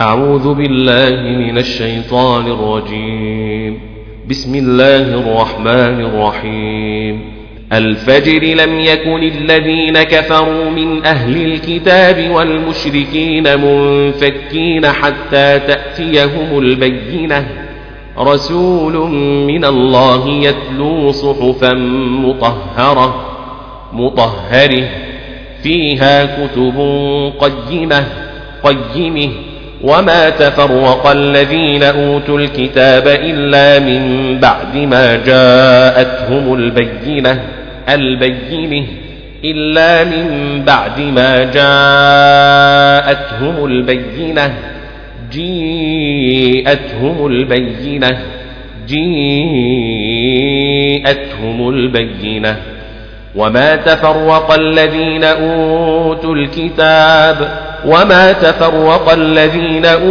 أعوذ بالله من الشيطان الرجيم. بسم الله الرحمن الرحيم. الفجر لم يكن الذين كفروا من أهل الكتاب والمشركين منفكين حتى تأتيهم البينة. رسول من الله يتلو صحفا مطهرة مطهرة فيها كتب قيمة قيمة وما تفرق الذين أوتوا الكتاب إلا من بعد ما جاءتهم البينة البينه إلا من بعد ما جاءتهم البينة جيءتهم البينة جيءتهم البينة. وما تفرق الذين أوتوا الكتاب وما تفرق الذين أوتوا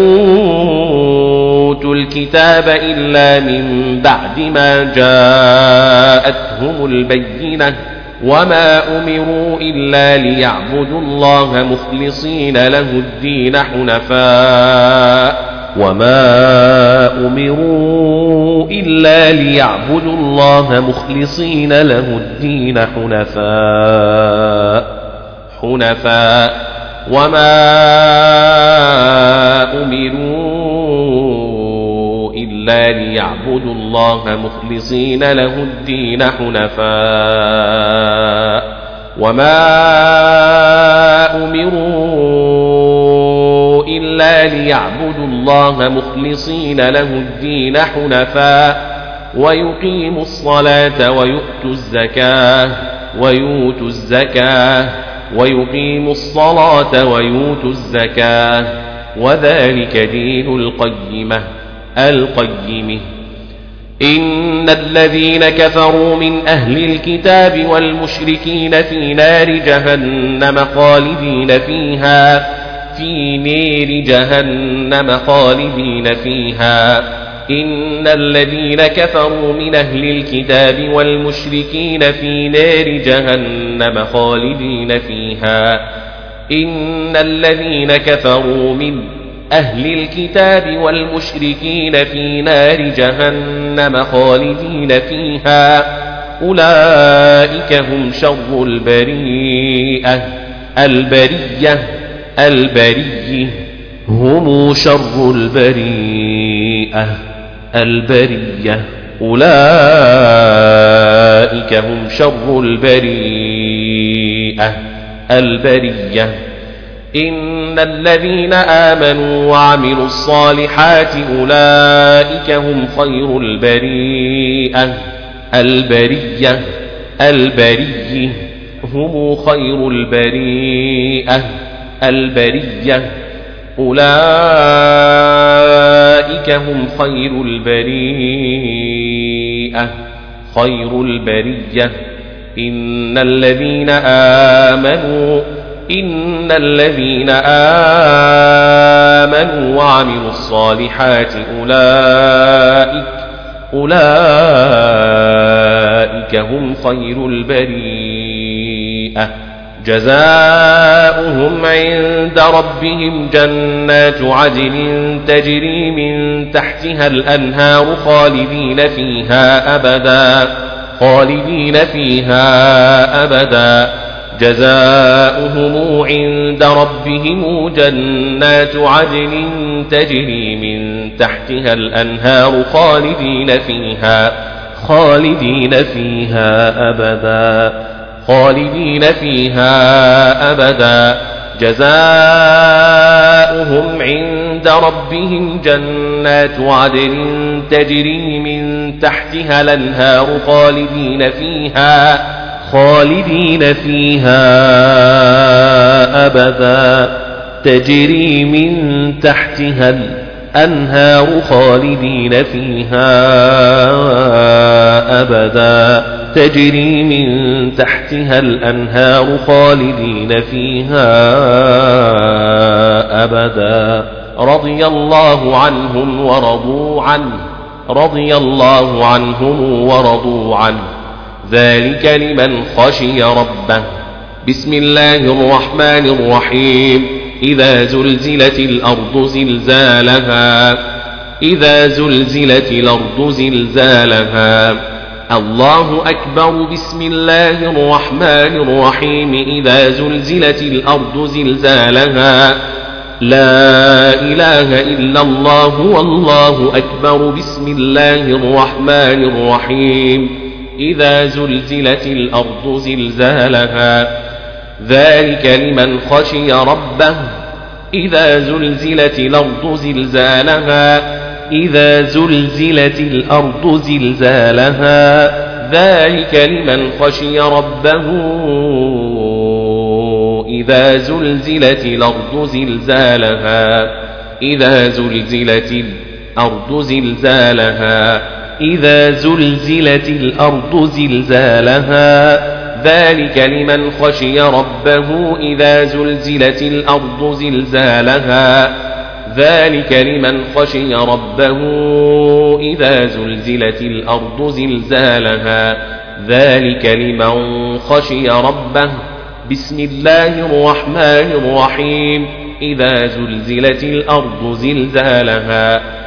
الكتاب إلا من بعد ما جاءتهم البينة وما أمروا إلا ليعبدوا الله مخلصين له الدين حنفاء وما أمروا إلا ليعبدوا الله مخلصين له الدين حنفاء حنفاء وما أمروا إلا ليعبدوا الله مخلصين له الدين حنفاء وما أمروا إلا ليعبدوا الله مخلصين له الدين حنفاء ويقيموا الصلاة ويؤتوا الزكاة ويؤتوا الزكاة ويقيموا الصلاة ويؤتوا الزكاة وذلك دين القيمة القيم. إن الذين كفروا من أهل الكتاب والمشركين في نار جهنم خالدين فيها في نير جهنم خالدين فيها. إن الذين كفروا من أهل الكتاب والمشركين في نار جهنم خالدين فيها. إن الذين كفروا من أهل الكتاب والمشركين في نار جهنم خالدين فيها. أولئك هم شر البريئة. البرية البري هم شر البريئة. البرية أولئك هم شر البريئة. البرية. إن الذين آمنوا وعملوا الصالحات أولئك هم خير البريئة. البرية. البري هم خير البريئة. البرية. أولئك هم خير البريئة خير البرية. إن الذين آمنوا إن الذين آمنوا وعملوا الصالحات أولئك أولئك هم خير البريئة. جزاؤهم عند ربهم جنات عدن تجري من تحتها الأنهار خالدين فيها أبدا خالدين فيها أبدا. جزاؤهم عند ربهم جنات عدن تجري من تحتها الأنهار خالدين فيها خالدين فيها أبدا. خالدين فيها أبدا. جزاؤهم عند ربهم جنات عدن تجري من تحتها الأنهار خالدين فيها خالدين فيها أبدا. تجري من تحتها الأنهار خالدين فيها أبدا. تجري من تحتها الأنهار خالدين فيها أبدا. رضي الله عنهم ورضوا عنه. رضي الله عنهم ورضوا عنه. ذلك لمن خشي ربه. بسم الله الرحمن الرحيم. إذا زلزلت الأرض زلزالها. إذا زلزلت الأرض زلزالها. الله أكبر بسم الله الرحمن الرحيم إذا زلزلت الأرض زلزالها. لا إله إلا الله والله أكبر بسم الله الرحمن الرحيم. إذا زلزلت الأرض زلزالها. ذلك لمن خشي ربه. إذا زلزلت الأرض زلزالها. إذا زلزلت الأرض زلزالها ذلك لمن خشي ربه. إذا زلزلت الأرض زلزالها إذا زلزلت الأرض زلزالها إذا زلزلت الأرض زلزالها ذلك لمن خشي ربه. إذا زلزلت الأرض زلزالها ذلك لمن خشي ربه إذا زلزلت الأرض زلزالها. ذلك لمن خشي ربه. بسم الله الرحمن الرحيم. إذا زلزلت الأرض زلزالها.